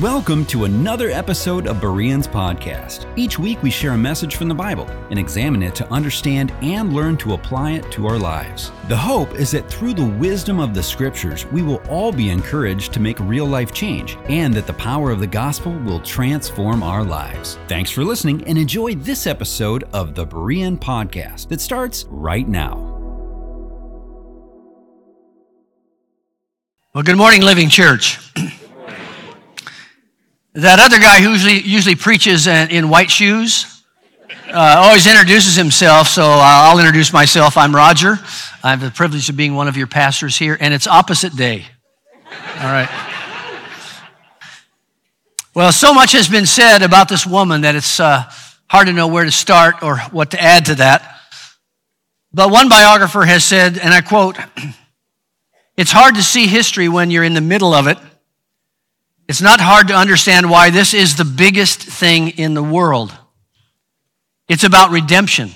Welcome to another episode of Bereans Podcast. Each week we share a message from the Bible and examine it to understand and learn to apply it to our lives. The hope is that through the wisdom of the scriptures, we will all be encouraged to make real life change and that the power of the gospel will transform our lives. Thanks for listening and enjoy this episode of the Berean Podcast that starts right now. Well, good morning, Living Church. That other guy who usually, usually preaches in white shoes uh, always introduces himself, so I'll introduce myself. I'm Roger. I have the privilege of being one of your pastors here, and it's opposite day. All right. Well, so much has been said about this woman that it's uh, hard to know where to start or what to add to that. But one biographer has said, and I quote, It's hard to see history when you're in the middle of it. It's not hard to understand why this is the biggest thing in the world. It's about redemption,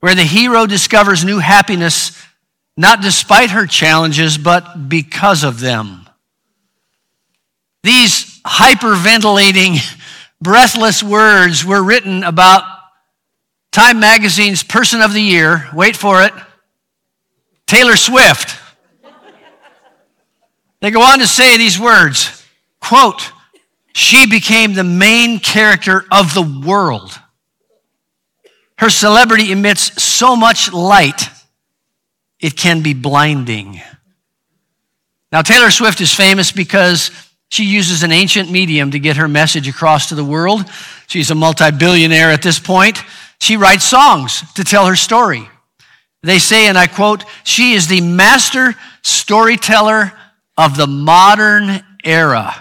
where the hero discovers new happiness not despite her challenges, but because of them. These hyperventilating, breathless words were written about Time Magazine's Person of the Year. Wait for it Taylor Swift. They go on to say these words quote, she became the main character of the world. Her celebrity emits so much light, it can be blinding. Now, Taylor Swift is famous because she uses an ancient medium to get her message across to the world. She's a multi billionaire at this point. She writes songs to tell her story. They say, and I quote, she is the master storyteller of the modern era.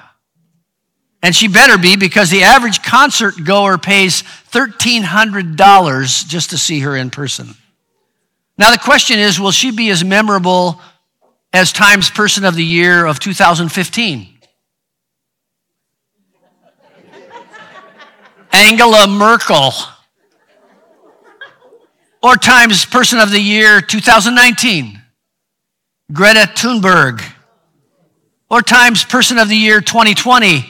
And she better be because the average concert goer pays $1,300 just to see her in person. Now, the question is will she be as memorable as Times Person of the Year of 2015? Angela Merkel. Or Times Person of the Year 2019? Greta Thunberg or Times Person of the Year 2020,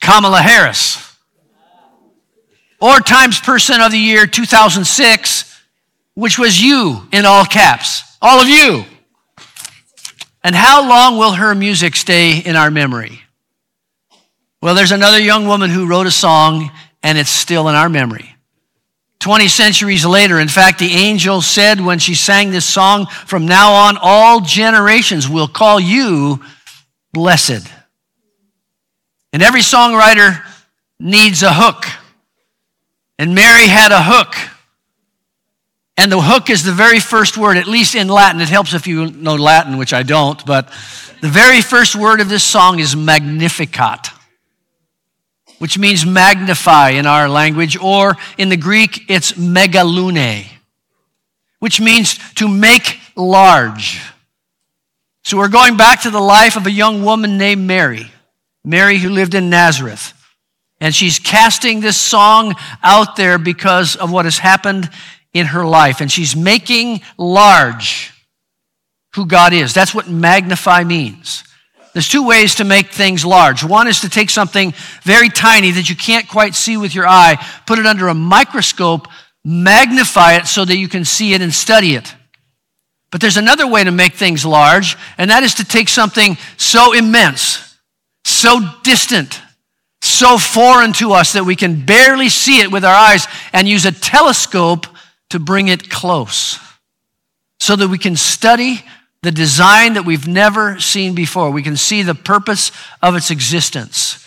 Kamala Harris. Or Times Person of the Year 2006, which was you in all caps, all of you. And how long will her music stay in our memory? Well, there's another young woman who wrote a song, and it's still in our memory. 20 centuries later, in fact, the angel said when she sang this song, From now on, all generations will call you blessed. And every songwriter needs a hook. And Mary had a hook. And the hook is the very first word, at least in Latin. It helps if you know Latin, which I don't, but the very first word of this song is magnificat, which means magnify in our language, or in the Greek, it's megalune, which means to make large. So we're going back to the life of a young woman named Mary, Mary who lived in Nazareth. And she's casting this song out there because of what has happened in her life. And she's making large who God is. That's what magnify means. There's two ways to make things large. One is to take something very tiny that you can't quite see with your eye, put it under a microscope, magnify it so that you can see it and study it. But there's another way to make things large, and that is to take something so immense, so distant, so foreign to us that we can barely see it with our eyes and use a telescope to bring it close so that we can study the design that we've never seen before. We can see the purpose of its existence.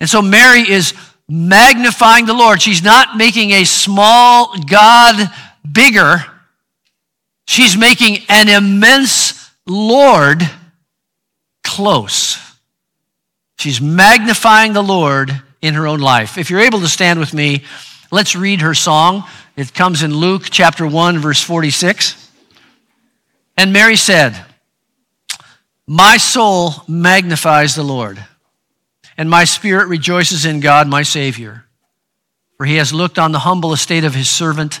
And so Mary is magnifying the Lord. She's not making a small God bigger. She's making an immense Lord close. She's magnifying the Lord in her own life. If you're able to stand with me, let's read her song. It comes in Luke chapter 1, verse 46. And Mary said, My soul magnifies the Lord, and my spirit rejoices in God, my Savior, for he has looked on the humble estate of his servant.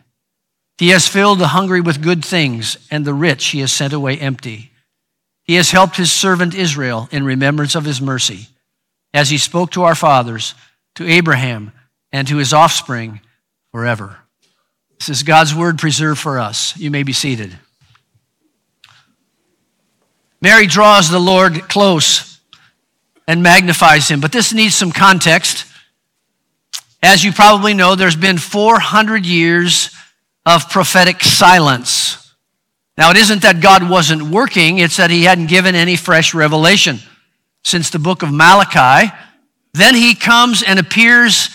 He has filled the hungry with good things, and the rich he has sent away empty. He has helped his servant Israel in remembrance of his mercy, as he spoke to our fathers, to Abraham, and to his offspring forever. This is God's word preserved for us. You may be seated. Mary draws the Lord close and magnifies him, but this needs some context. As you probably know, there's been 400 years of prophetic silence. Now, it isn't that God wasn't working, it's that he hadn't given any fresh revelation since the book of Malachi. Then he comes and appears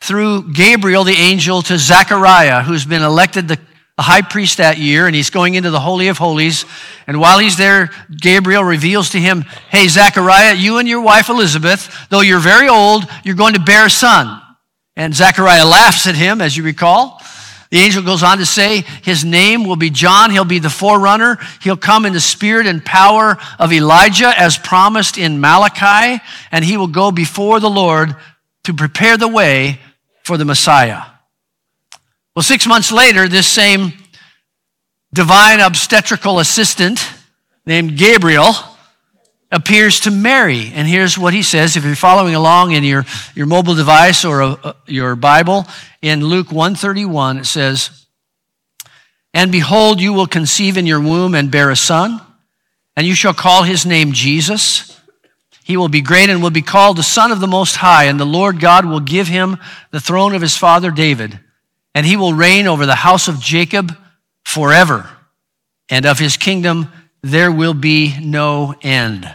through Gabriel, the angel, to Zechariah, who's been elected the high priest that year, and he's going into the Holy of Holies. And while he's there, Gabriel reveals to him, Hey, Zechariah, you and your wife Elizabeth, though you're very old, you're going to bear a son. And Zechariah laughs at him, as you recall. The angel goes on to say, His name will be John. He'll be the forerunner. He'll come in the spirit and power of Elijah, as promised in Malachi, and he will go before the Lord to prepare the way for the Messiah. Well, six months later, this same divine obstetrical assistant named Gabriel appears to Mary. And here's what he says if you're following along in your, your mobile device or a, a, your Bible, in Luke 131, it says, And behold, you will conceive in your womb and bear a son, and you shall call his name Jesus. He will be great and will be called the Son of the Most High, and the Lord God will give him the throne of his father David, and he will reign over the house of Jacob forever, and of his kingdom there will be no end.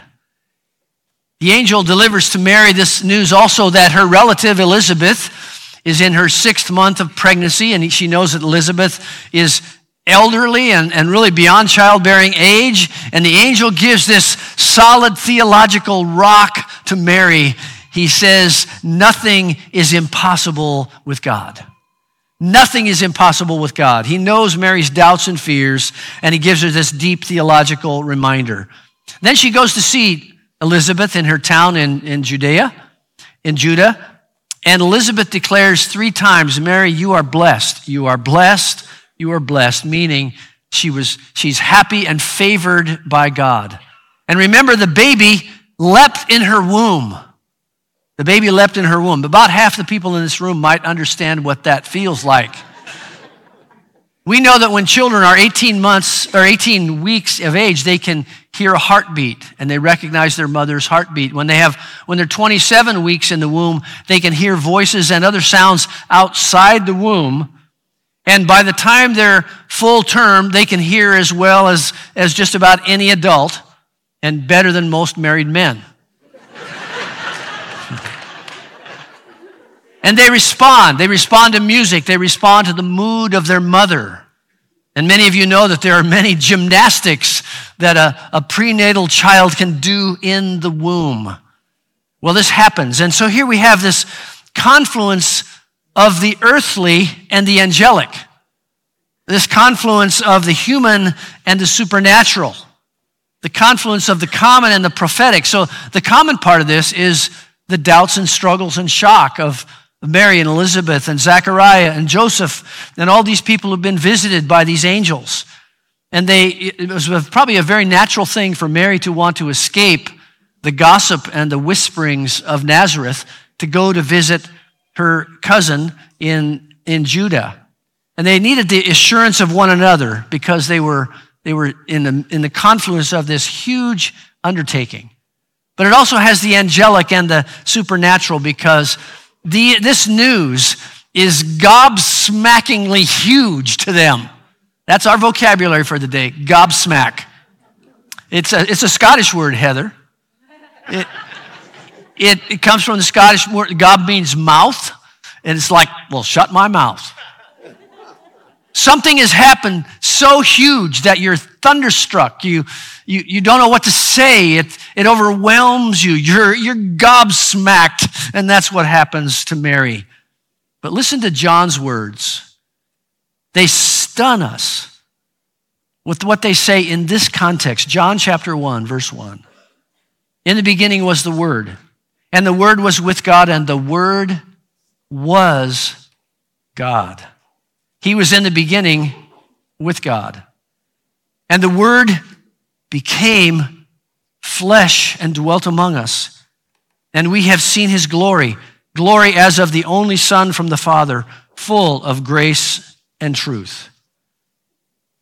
The angel delivers to Mary this news also that her relative Elizabeth is in her sixth month of pregnancy, and she knows that Elizabeth is elderly and, and really beyond childbearing age. And the angel gives this solid theological rock to Mary. He says, Nothing is impossible with God. Nothing is impossible with God. He knows Mary's doubts and fears, and he gives her this deep theological reminder. Then she goes to see Elizabeth in her town in, in Judea, in Judah. And Elizabeth declares three times, Mary, you are blessed. You are blessed you are blessed, meaning she was, she's happy and favored by God. And remember, the baby leapt in her womb. The baby leapt in her womb. About half the people in this room might understand what that feels like. We know that when children are 18 months or 18 weeks of age, they can hear a heartbeat and they recognize their mother's heartbeat. When they have, when they're 27 weeks in the womb, they can hear voices and other sounds outside the womb and by the time they're full term, they can hear as well as, as just about any adult and better than most married men. And they respond. They respond to music. They respond to the mood of their mother. And many of you know that there are many gymnastics that a, a prenatal child can do in the womb. Well, this happens. And so here we have this confluence of the earthly and the angelic, this confluence of the human and the supernatural, the confluence of the common and the prophetic. So, the common part of this is the doubts and struggles and shock of Mary and Elizabeth and Zechariah and Joseph and all these people who've been visited by these angels. And they, it was probably a very natural thing for Mary to want to escape the gossip and the whisperings of Nazareth to go to visit her cousin in, in Judah. And they needed the assurance of one another because they were, they were in, the, in the confluence of this huge undertaking. But it also has the angelic and the supernatural because the, this news is gobsmackingly huge to them. That's our vocabulary for the day, gobsmack. It's a, it's a Scottish word, Heather. It, it, it comes from the Scottish word, gob means mouth, and it's like, well, shut my mouth. Something has happened so huge that you're thunderstruck. You, you, you don't know what to say. It, it overwhelms you. You're, you're gobsmacked. And that's what happens to Mary. But listen to John's words. They stun us with what they say in this context. John chapter 1, verse 1. In the beginning was the Word, and the Word was with God, and the Word was God. He was in the beginning with God. And the Word became flesh and dwelt among us. And we have seen his glory, glory as of the only Son from the Father, full of grace and truth.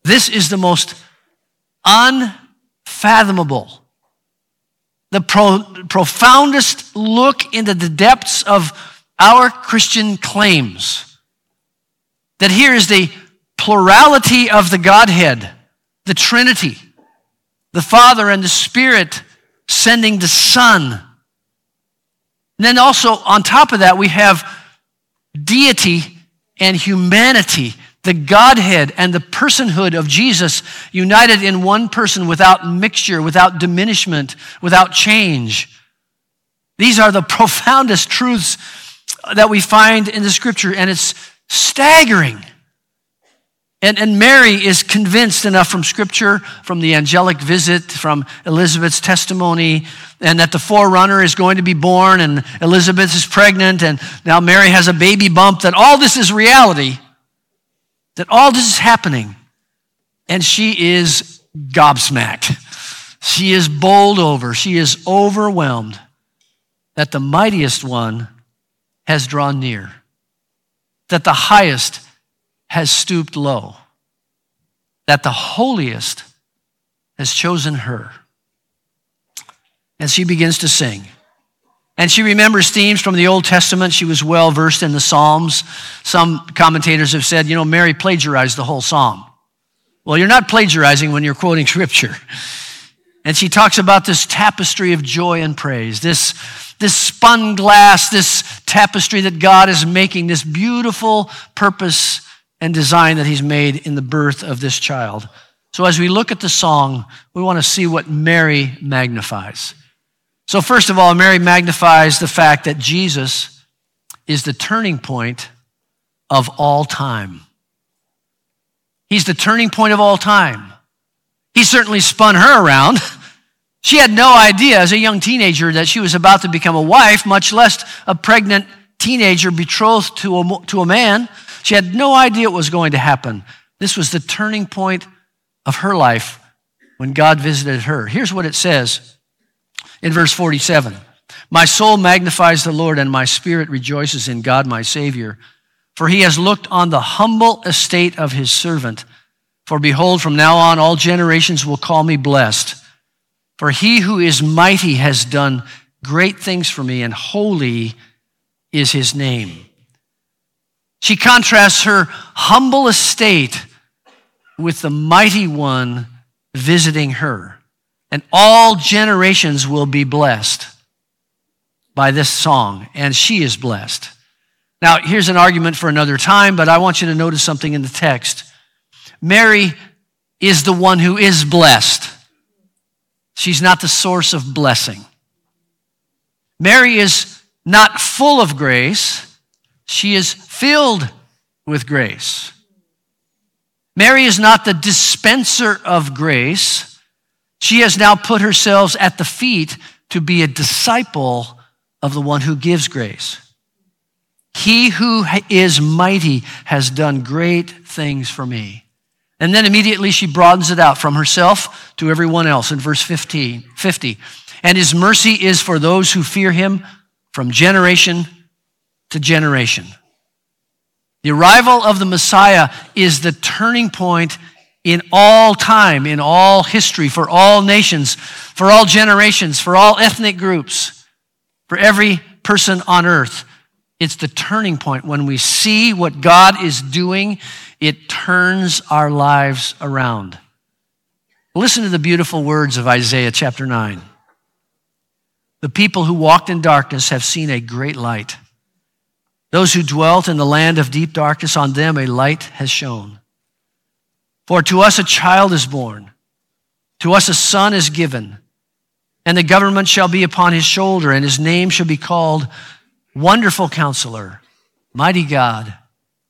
This is the most unfathomable, the pro- profoundest look into the depths of our Christian claims. That here is the plurality of the Godhead, the Trinity, the Father and the Spirit sending the Son. And then also, on top of that, we have deity and humanity, the Godhead and the personhood of Jesus united in one person without mixture, without diminishment, without change. These are the profoundest truths that we find in the scripture, and it's staggering. And, and Mary is convinced enough from scripture, from the angelic visit, from Elizabeth's testimony, and that the forerunner is going to be born, and Elizabeth is pregnant, and now Mary has a baby bump, that all this is reality, that all this is happening. And she is gobsmacked. She is bowled over. She is overwhelmed that the mightiest one has drawn near, that the highest has stooped low, that the holiest has chosen her. And she begins to sing. And she remembers themes from the Old Testament. She was well versed in the Psalms. Some commentators have said, you know, Mary plagiarized the whole psalm. Well, you're not plagiarizing when you're quoting scripture. And she talks about this tapestry of joy and praise, this, this spun glass, this tapestry that God is making, this beautiful purpose and design that He's made in the birth of this child. So, as we look at the song, we want to see what Mary magnifies. So, first of all, Mary magnifies the fact that Jesus is the turning point of all time. He's the turning point of all time. He certainly spun her around. She had no idea as a young teenager that she was about to become a wife, much less a pregnant teenager betrothed to a, to a man. She had no idea what was going to happen. This was the turning point of her life when God visited her. Here's what it says in verse 47 My soul magnifies the Lord, and my spirit rejoices in God my Savior, for he has looked on the humble estate of his servant. For behold, from now on all generations will call me blessed. For he who is mighty has done great things for me, and holy is his name. She contrasts her humble estate with the mighty one visiting her. And all generations will be blessed by this song, and she is blessed. Now, here's an argument for another time, but I want you to notice something in the text. Mary is the one who is blessed. She's not the source of blessing. Mary is not full of grace. She is filled with grace. Mary is not the dispenser of grace. She has now put herself at the feet to be a disciple of the one who gives grace. He who is mighty has done great things for me. And then immediately she broadens it out from herself to everyone else in verse 15, 50. And his mercy is for those who fear him from generation to generation. The arrival of the Messiah is the turning point in all time, in all history, for all nations, for all generations, for all ethnic groups, for every person on earth. It's the turning point. When we see what God is doing, it turns our lives around. Listen to the beautiful words of Isaiah chapter 9. The people who walked in darkness have seen a great light. Those who dwelt in the land of deep darkness, on them a light has shone. For to us a child is born, to us a son is given, and the government shall be upon his shoulder, and his name shall be called Wonderful Counselor, mighty God,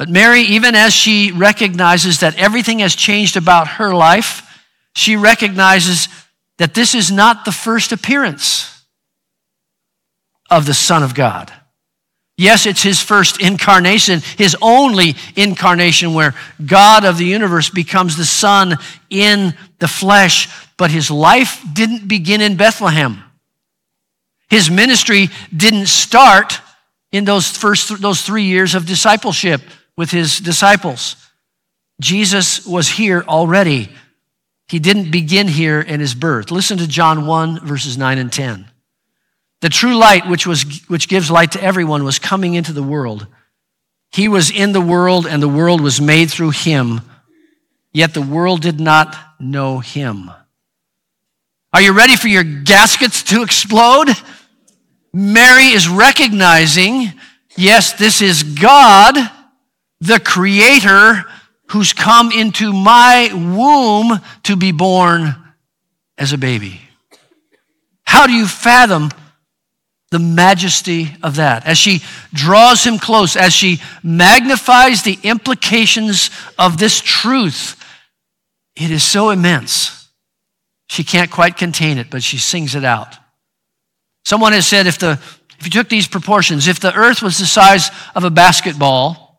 But Mary, even as she recognizes that everything has changed about her life, she recognizes that this is not the first appearance of the Son of God. Yes, it's his first incarnation, his only incarnation, where God of the universe becomes the Son in the flesh, but his life didn't begin in Bethlehem. His ministry didn't start in those first those 3 years of discipleship with his disciples. Jesus was here already. He didn't begin here in his birth. Listen to John 1 verses 9 and 10. The true light, which, was, which gives light to everyone, was coming into the world. He was in the world, and the world was made through him, yet the world did not know him. Are you ready for your gaskets to explode? Mary is recognizing yes, this is God, the Creator, who's come into my womb to be born as a baby. How do you fathom the majesty of that. As she draws him close, as she magnifies the implications of this truth, it is so immense. She can't quite contain it, but she sings it out. Someone has said if, the, if you took these proportions, if the earth was the size of a basketball,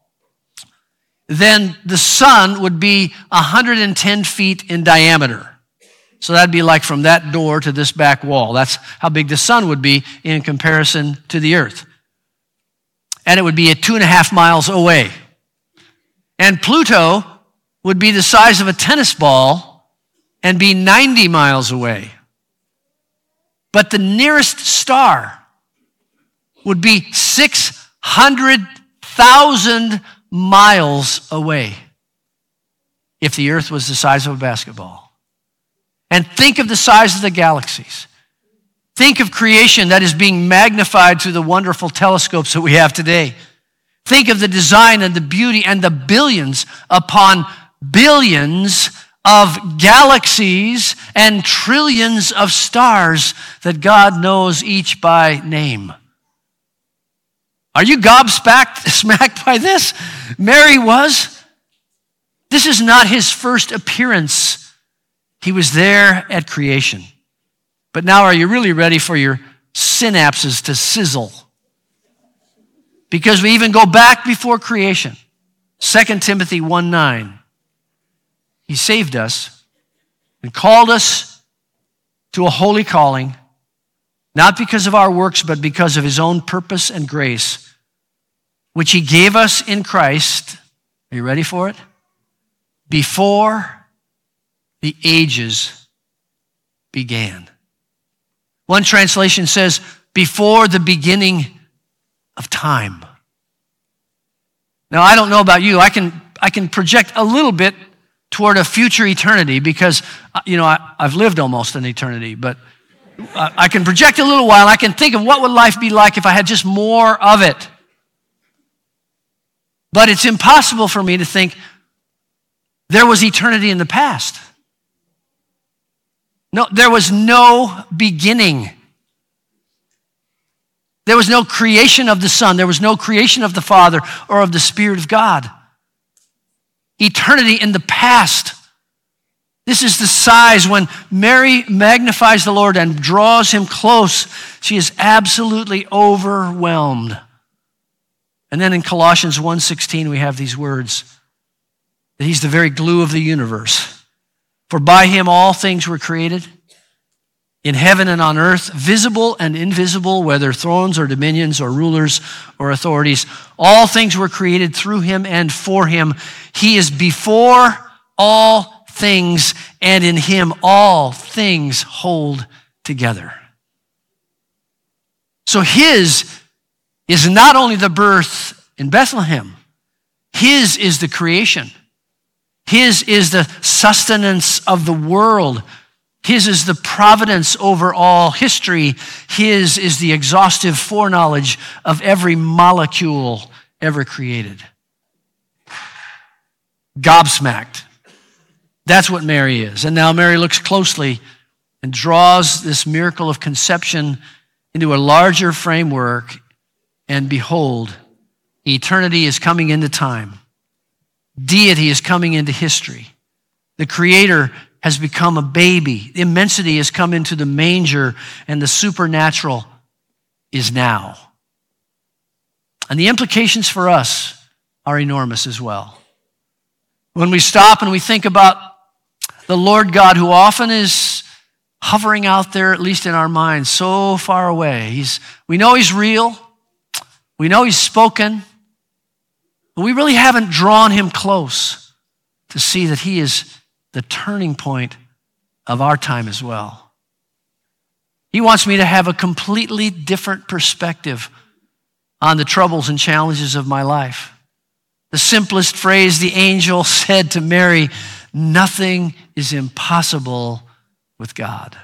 then the sun would be 110 feet in diameter. So that'd be like from that door to this back wall. That's how big the sun would be in comparison to the earth. And it would be at two and a half miles away. And Pluto would be the size of a tennis ball and be 90 miles away. But the nearest star would be 600,000 miles away if the earth was the size of a basketball. And think of the size of the galaxies. Think of creation that is being magnified through the wonderful telescopes that we have today. Think of the design and the beauty and the billions upon billions of galaxies and trillions of stars that God knows each by name. Are you gobsmacked smacked by this? Mary was. This is not his first appearance he was there at creation. But now, are you really ready for your synapses to sizzle? Because we even go back before creation. 2 Timothy 1 9. He saved us and called us to a holy calling, not because of our works, but because of his own purpose and grace, which he gave us in Christ. Are you ready for it? Before the ages began. One translation says, before the beginning of time. Now, I don't know about you. I can, I can project a little bit toward a future eternity because, you know, I, have lived almost an eternity, but I can project a little while. I can think of what would life be like if I had just more of it. But it's impossible for me to think there was eternity in the past. No, there was no beginning. There was no creation of the Son. There was no creation of the Father or of the Spirit of God. Eternity in the past. This is the size when Mary magnifies the Lord and draws him close. She is absolutely overwhelmed. And then in Colossians 1:16 we have these words that he's the very glue of the universe. For by him all things were created in heaven and on earth, visible and invisible, whether thrones or dominions or rulers or authorities. All things were created through him and for him. He is before all things, and in him all things hold together. So his is not only the birth in Bethlehem, His is the creation. His is the sustenance of the world. His is the providence over all history. His is the exhaustive foreknowledge of every molecule ever created. Gobsmacked. That's what Mary is. And now Mary looks closely and draws this miracle of conception into a larger framework. And behold, eternity is coming into time. Deity is coming into history. The Creator has become a baby. Immensity has come into the manger, and the supernatural is now. And the implications for us are enormous as well. When we stop and we think about the Lord God, who often is hovering out there, at least in our minds, so far away, he's, we know He's real, we know He's spoken, but we really haven't drawn Him close to see that He is the turning point of our time as well. He wants me to have a completely different perspective on the troubles and challenges of my life. The simplest phrase the angel said to Mary nothing is impossible with God.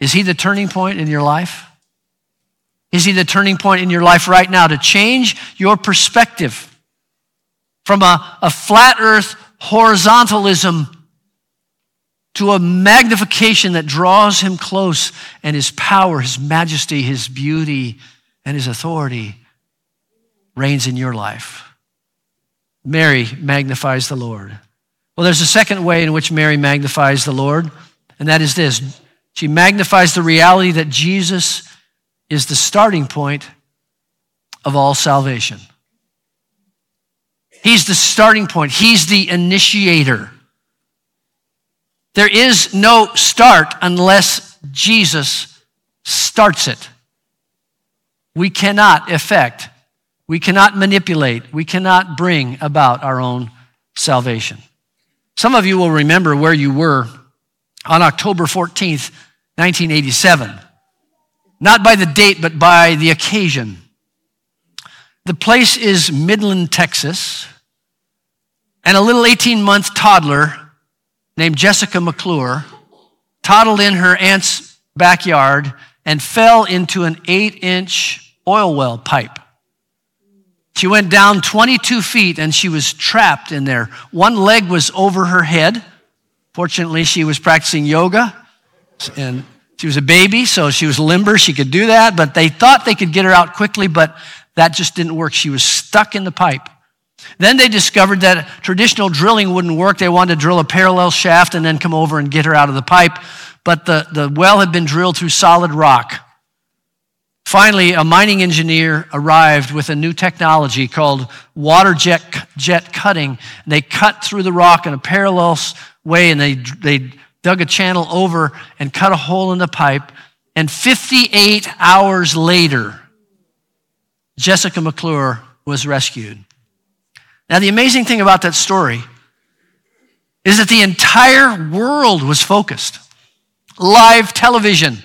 Is He the turning point in your life? Is He the turning point in your life right now to change your perspective from a, a flat earth horizontalism to a magnification that draws him close and his power, his majesty, his beauty, and his authority reigns in your life. Mary magnifies the Lord. Well, there's a second way in which Mary magnifies the Lord, and that is this she magnifies the reality that Jesus is the starting point of all salvation. He's the starting point, He's the initiator. There is no start unless Jesus starts it. We cannot effect, we cannot manipulate, we cannot bring about our own salvation. Some of you will remember where you were on October 14th, 1987. Not by the date, but by the occasion. The place is Midland, Texas and a little 18 month toddler named Jessica McClure toddled in her aunt's backyard and fell into an eight inch oil well pipe. She went down 22 feet and she was trapped in there. One leg was over her head. Fortunately, she was practicing yoga and she was a baby, so she was limber. She could do that, but they thought they could get her out quickly, but that just didn't work. She was stuck in the pipe. Then they discovered that traditional drilling wouldn't work. They wanted to drill a parallel shaft and then come over and get her out of the pipe. But the, the well had been drilled through solid rock. Finally, a mining engineer arrived with a new technology called water jet, jet cutting. They cut through the rock in a parallel way and they, they dug a channel over and cut a hole in the pipe. And 58 hours later, Jessica McClure was rescued. Now, the amazing thing about that story is that the entire world was focused. Live television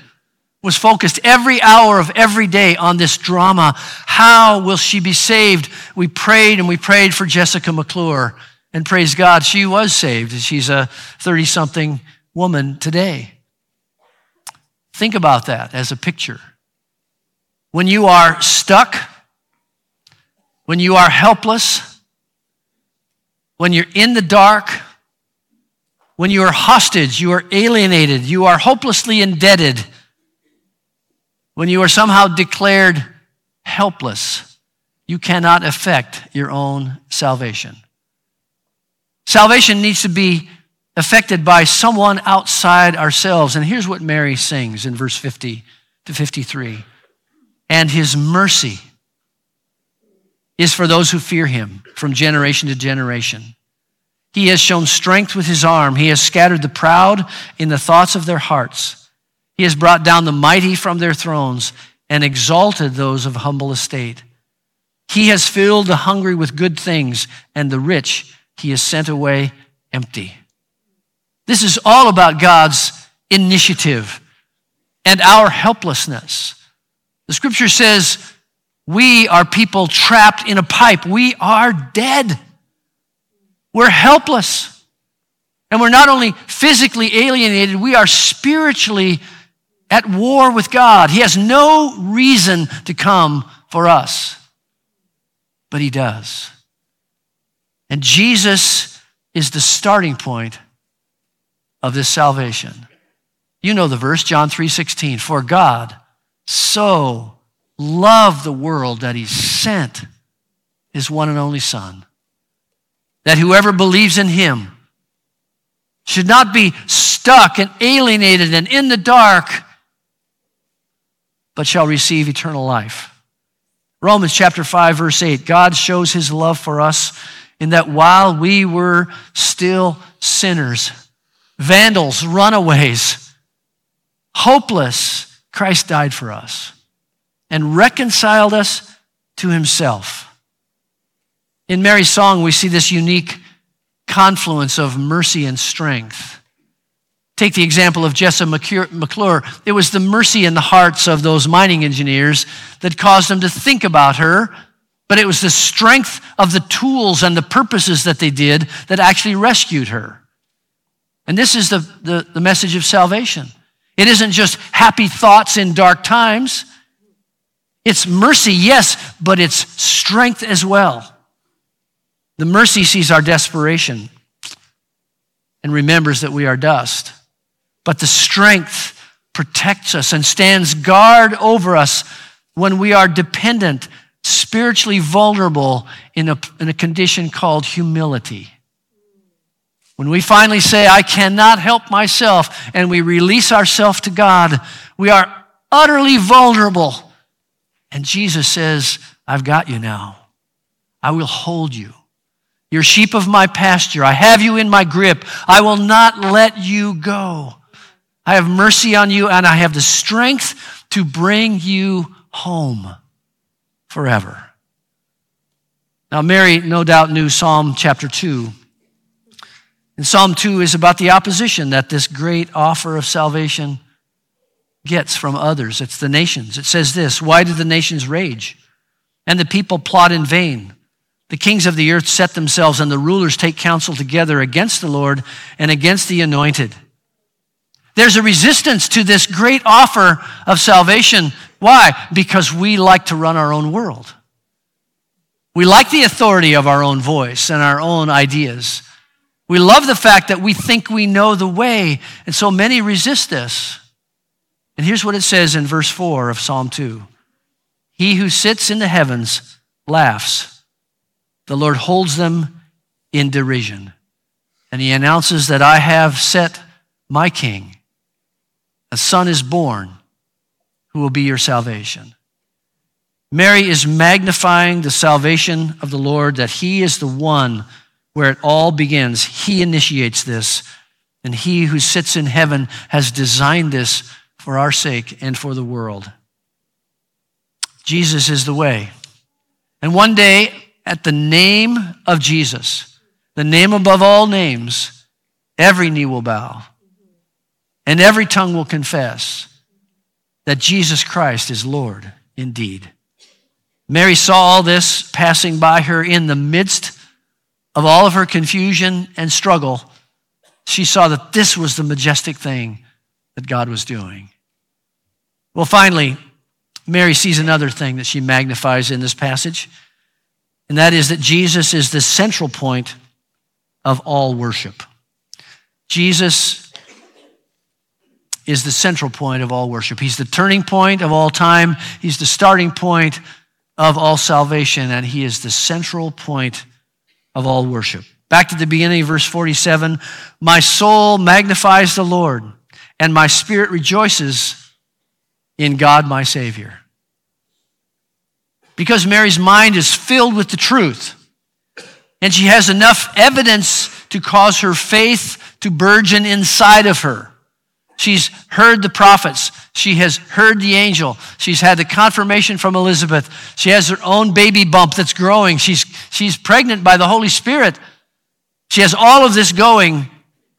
was focused every hour of every day on this drama. How will she be saved? We prayed and we prayed for Jessica McClure, and praise God, she was saved. She's a 30 something woman today. Think about that as a picture. When you are stuck, when you are helpless, when you're in the dark, when you are hostage, you are alienated, you are hopelessly indebted, when you are somehow declared helpless, you cannot effect your own salvation. Salvation needs to be affected by someone outside ourselves. And here's what Mary sings in verse 50 to 53 And his mercy is for those who fear him from generation to generation. He has shown strength with his arm. He has scattered the proud in the thoughts of their hearts. He has brought down the mighty from their thrones and exalted those of humble estate. He has filled the hungry with good things, and the rich he has sent away empty. This is all about God's initiative and our helplessness. The scripture says, We are people trapped in a pipe. We are dead. We're helpless. And we're not only physically alienated, we are spiritually at war with God. He has no reason to come for us, but He does. And Jesus is the starting point of this salvation. You know the verse, John 3:16, for God so loved the world that he sent his one and only son that whoever believes in him should not be stuck and alienated and in the dark but shall receive eternal life. Romans chapter 5 verse 8 God shows his love for us in that while we were still sinners vandals runaways hopeless Christ died for us and reconciled us to himself. In Mary's song, we see this unique confluence of mercy and strength. Take the example of Jessa McClure. It was the mercy in the hearts of those mining engineers that caused them to think about her, but it was the strength of the tools and the purposes that they did that actually rescued her. And this is the, the, the message of salvation. It isn't just happy thoughts in dark times. It's mercy, yes, but it's strength as well. The mercy sees our desperation and remembers that we are dust. But the strength protects us and stands guard over us when we are dependent, spiritually vulnerable in a, in a condition called humility. When we finally say, I cannot help myself, and we release ourselves to God, we are utterly vulnerable. And Jesus says, I've got you now. I will hold you. You're sheep of my pasture. I have you in my grip. I will not let you go. I have mercy on you, and I have the strength to bring you home forever. Now, Mary no doubt knew Psalm chapter 2 and Psalm 2 is about the opposition that this great offer of salvation gets from others. It's the nations. It says this Why do the nations rage? And the people plot in vain. The kings of the earth set themselves, and the rulers take counsel together against the Lord and against the anointed. There's a resistance to this great offer of salvation. Why? Because we like to run our own world. We like the authority of our own voice and our own ideas. We love the fact that we think we know the way, and so many resist this. And here's what it says in verse 4 of Psalm 2 He who sits in the heavens laughs, the Lord holds them in derision. And he announces that I have set my king. A son is born who will be your salvation. Mary is magnifying the salvation of the Lord, that he is the one where it all begins. He initiates this, and He who sits in heaven has designed this for our sake and for the world. Jesus is the way. And one day, at the name of Jesus, the name above all names, every knee will bow and every tongue will confess that Jesus Christ is Lord indeed. Mary saw all this passing by her in the midst of all of her confusion and struggle, she saw that this was the majestic thing that God was doing. Well, finally, Mary sees another thing that she magnifies in this passage, and that is that Jesus is the central point of all worship. Jesus is the central point of all worship. He's the turning point of all time, He's the starting point of all salvation, and He is the central point of all worship. Back to the beginning, verse 47 My soul magnifies the Lord, and my spirit rejoices in God my Savior. Because Mary's mind is filled with the truth, and she has enough evidence to cause her faith to burgeon inside of her. She's heard the prophets. She has heard the angel. She's had the confirmation from Elizabeth. She has her own baby bump that's growing. She's, she's pregnant by the Holy Spirit. She has all of this going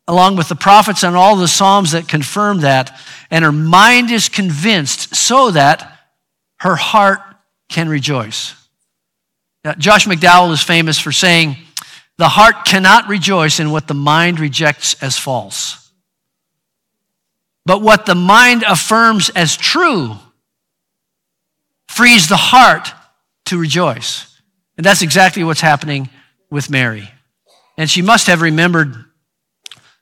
along with the prophets and all the Psalms that confirm that. And her mind is convinced so that her heart can rejoice. Now, Josh McDowell is famous for saying, The heart cannot rejoice in what the mind rejects as false. But what the mind affirms as true frees the heart to rejoice. And that's exactly what's happening with Mary. And she must have remembered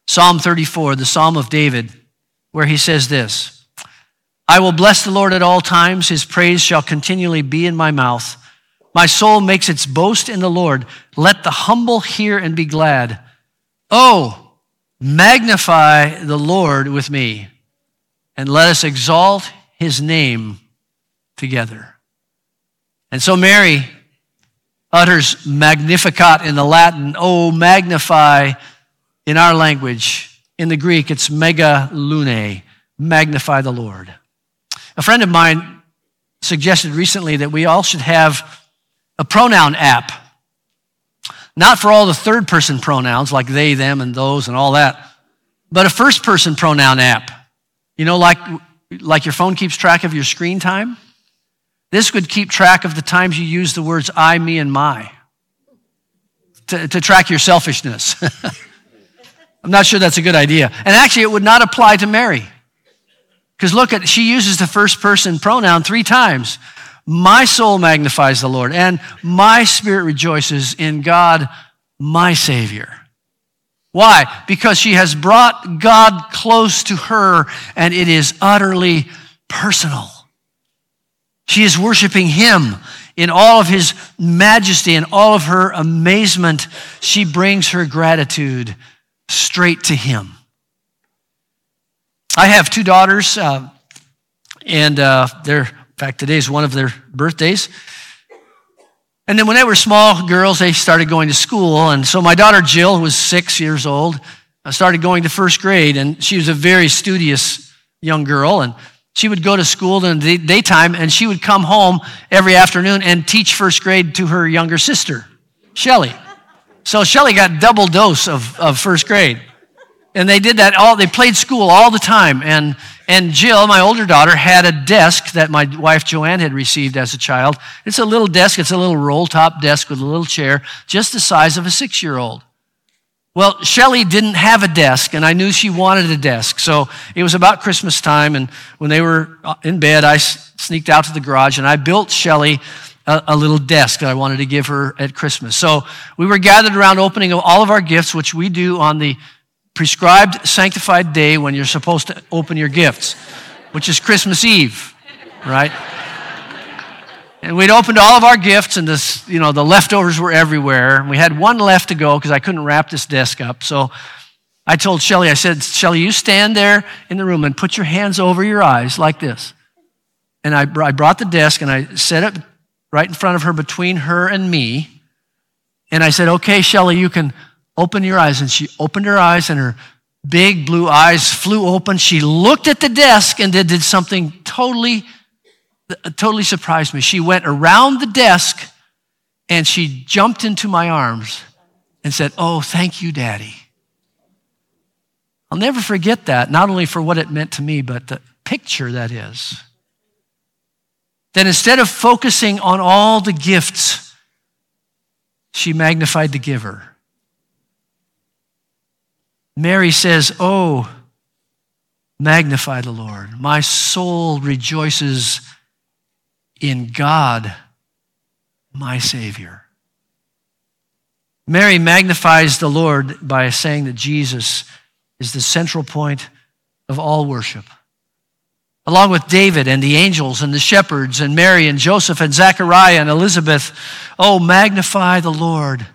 Psalm 34, the Psalm of David, where he says this I will bless the Lord at all times, his praise shall continually be in my mouth. My soul makes its boast in the Lord. Let the humble hear and be glad. Oh, magnify the Lord with me, and let us exalt his name together. And so Mary utters magnificat in the Latin, oh, magnify in our language. In the Greek, it's megalune, magnify the Lord. A friend of mine suggested recently that we all should have a pronoun app. Not for all the third person pronouns like they, them, and those and all that, but a first person pronoun app. You know, like, like your phone keeps track of your screen time? This would keep track of the times you use the words I, me, and my to, to track your selfishness. I'm not sure that's a good idea. And actually, it would not apply to Mary. Because look at, she uses the first person pronoun three times. My soul magnifies the Lord, and my spirit rejoices in God, my Savior. Why? Because she has brought God close to her, and it is utterly personal. She is worshiping Him in all of His majesty and all of her amazement. She brings her gratitude straight to Him. I have two daughters, uh, and uh, they're, in fact, today is one of their birthdays. And then when they were small girls, they started going to school. And so my daughter Jill, who was six years old, uh, started going to first grade, and she was a very studious young girl. And she would go to school in the daytime and she would come home every afternoon and teach first grade to her younger sister, Shelly. So Shelly got double dose of, of first grade. And they did that all, they played school all the time. And, and Jill, my older daughter, had a desk that my wife Joanne had received as a child. It's a little desk, it's a little roll top desk with a little chair, just the size of a six year old. Well, Shelly didn't have a desk, and I knew she wanted a desk. So it was about Christmas time, and when they were uh, in bed, I sneaked out to the garage and I built Shelly a, a, little desk that I wanted to give her at Christmas. So we were gathered around opening all of our gifts, which we do on the prescribed sanctified day when you're supposed to open your gifts, which is Christmas Eve, right? And we'd opened all of our gifts, and this, you know, the leftovers were everywhere. We had one left to go because I couldn't wrap this desk up. So I told Shelly, I said, Shelly, you stand there in the room and put your hands over your eyes like this. And I, I brought the desk and I set it right in front of her between her and me. And I said, okay, Shelly, you can open your eyes. And she opened her eyes and her big blue eyes flew open. She looked at the desk and did, did something totally totally surprised me. She went around the desk and she jumped into my arms and said, Oh, thank you, Daddy. I'll never forget that, not only for what it meant to me, but the picture that is. That instead of focusing on all the gifts, she magnified the giver. Mary says, Oh, magnify the Lord. My soul rejoices in God, my Savior. Mary magnifies the Lord by saying that Jesus is the central point of all worship. Along with David and the angels and the shepherds and Mary and Joseph and Zechariah and Elizabeth, oh, magnify the Lord.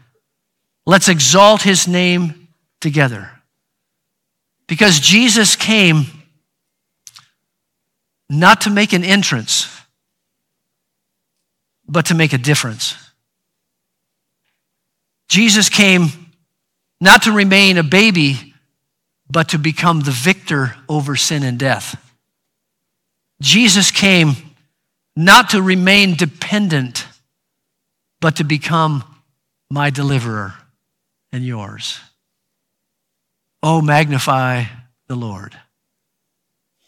Let's exalt his name together. Because Jesus came not to make an entrance, but to make a difference. Jesus came not to remain a baby, but to become the victor over sin and death. Jesus came not to remain dependent, but to become my deliverer and yours. Oh, magnify the Lord.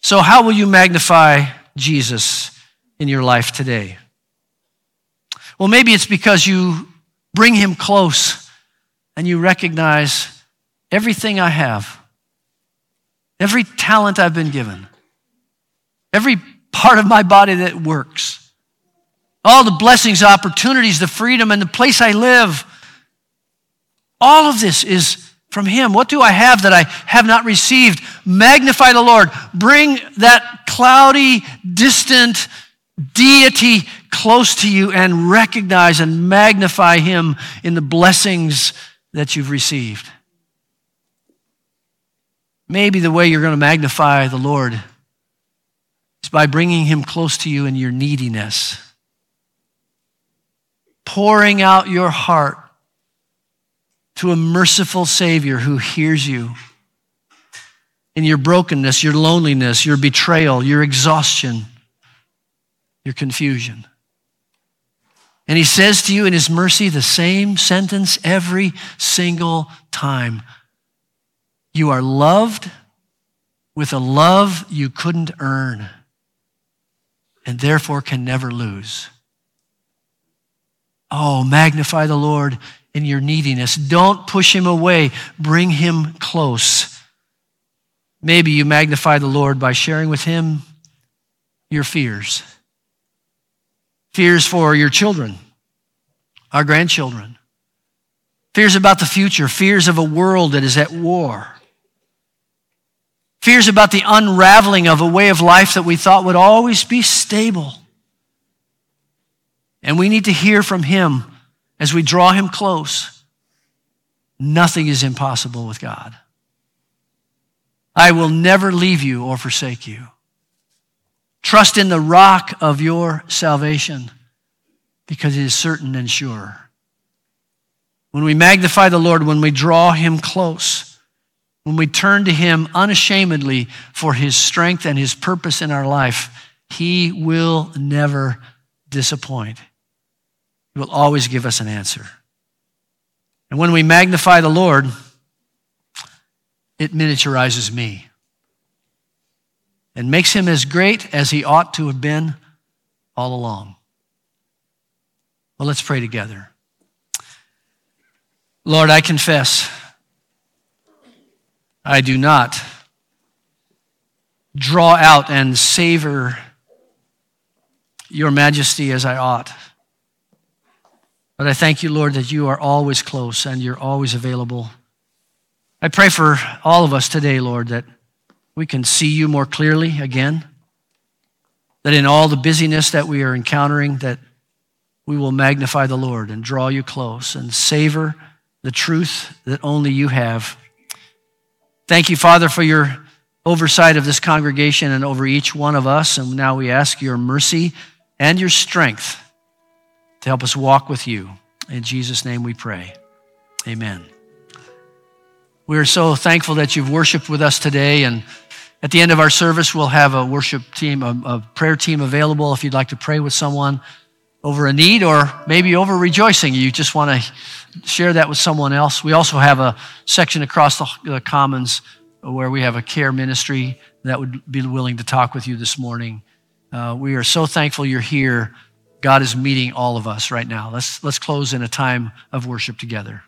So, how will you magnify Jesus in your life today? Well, maybe it's because you bring him close and you recognize everything I have, every talent I've been given, every part of my body that works, all the blessings, opportunities, the freedom, and the place I live. All of this is from Him. What do I have that I have not received? Magnify the Lord. Bring that cloudy, distant deity close to you and recognize and magnify Him in the blessings that you've received. Maybe the way you're going to magnify the Lord is by bringing Him close to you in your neediness, pouring out your heart to a merciful Savior who hears you in your brokenness, your loneliness, your betrayal, your exhaustion, your confusion. And he says to you in his mercy the same sentence every single time You are loved with a love you couldn't earn and therefore can never lose. Oh, magnify the Lord in your neediness. Don't push him away, bring him close. Maybe you magnify the Lord by sharing with him your fears fears for your children, our grandchildren, fears about the future, fears of a world that is at war, fears about the unraveling of a way of life that we thought would always be stable. And we need to hear from him as we draw him close, nothing is impossible with God. I will never leave you or forsake you. Trust in the rock of your salvation because it is certain and sure. When we magnify the Lord, when we draw him close, when we turn to him unashamedly for his strength and his purpose in our life, he will never disappoint. He will always give us an answer. And when we magnify the Lord, it miniaturizes me and makes him as great as he ought to have been all along. Well, let's pray together. Lord, I confess I do not draw out and savor your majesty as I ought. But I thank you, Lord, that you are always close and you're always available. I pray for all of us today, Lord, that we can see you more clearly again. That in all the busyness that we are encountering, that we will magnify the Lord and draw you close and savor the truth that only you have. Thank you, Father, for your oversight of this congregation and over each one of us. And now we ask your mercy and your strength to help us walk with you. In Jesus' name we pray. Amen. We are so thankful that you've worshiped with us today. And at the end of our service, we'll have a worship team, a, a prayer team available if you'd like to pray with someone over a need or maybe over rejoicing. You just want to share that with someone else. We also have a section across the, the commons where we have a care ministry that would be willing to talk with you this morning. Uh, we are so thankful you're here. God is meeting all of us right now. Let's, let's close in a time of worship together.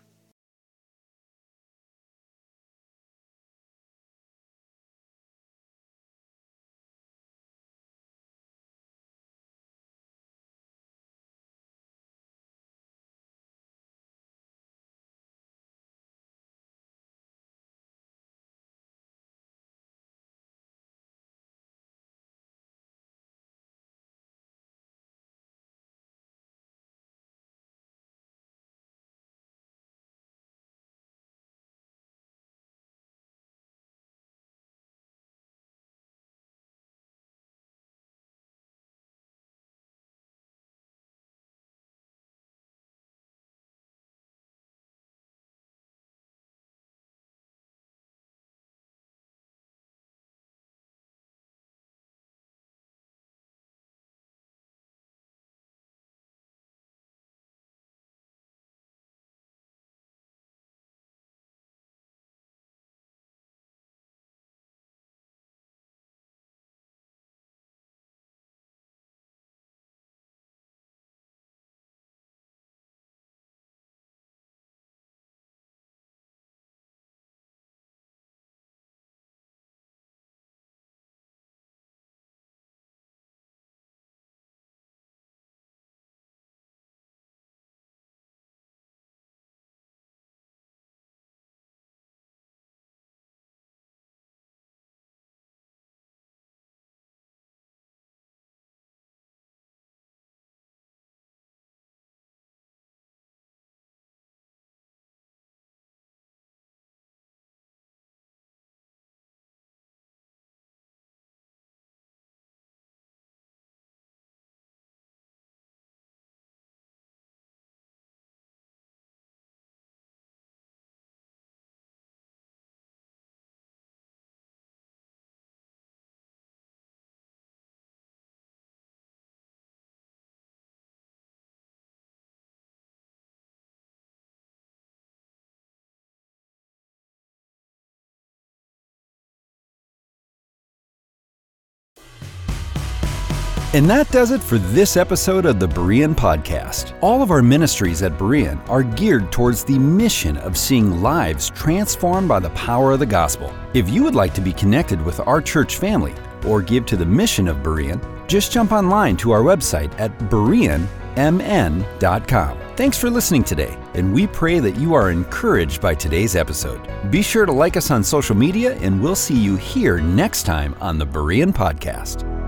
And that does it for this episode of the Berean Podcast. All of our ministries at Berean are geared towards the mission of seeing lives transformed by the power of the gospel. If you would like to be connected with our church family or give to the mission of Berean, just jump online to our website at BereanMN.com. Thanks for listening today, and we pray that you are encouraged by today's episode. Be sure to like us on social media, and we'll see you here next time on the Berean Podcast.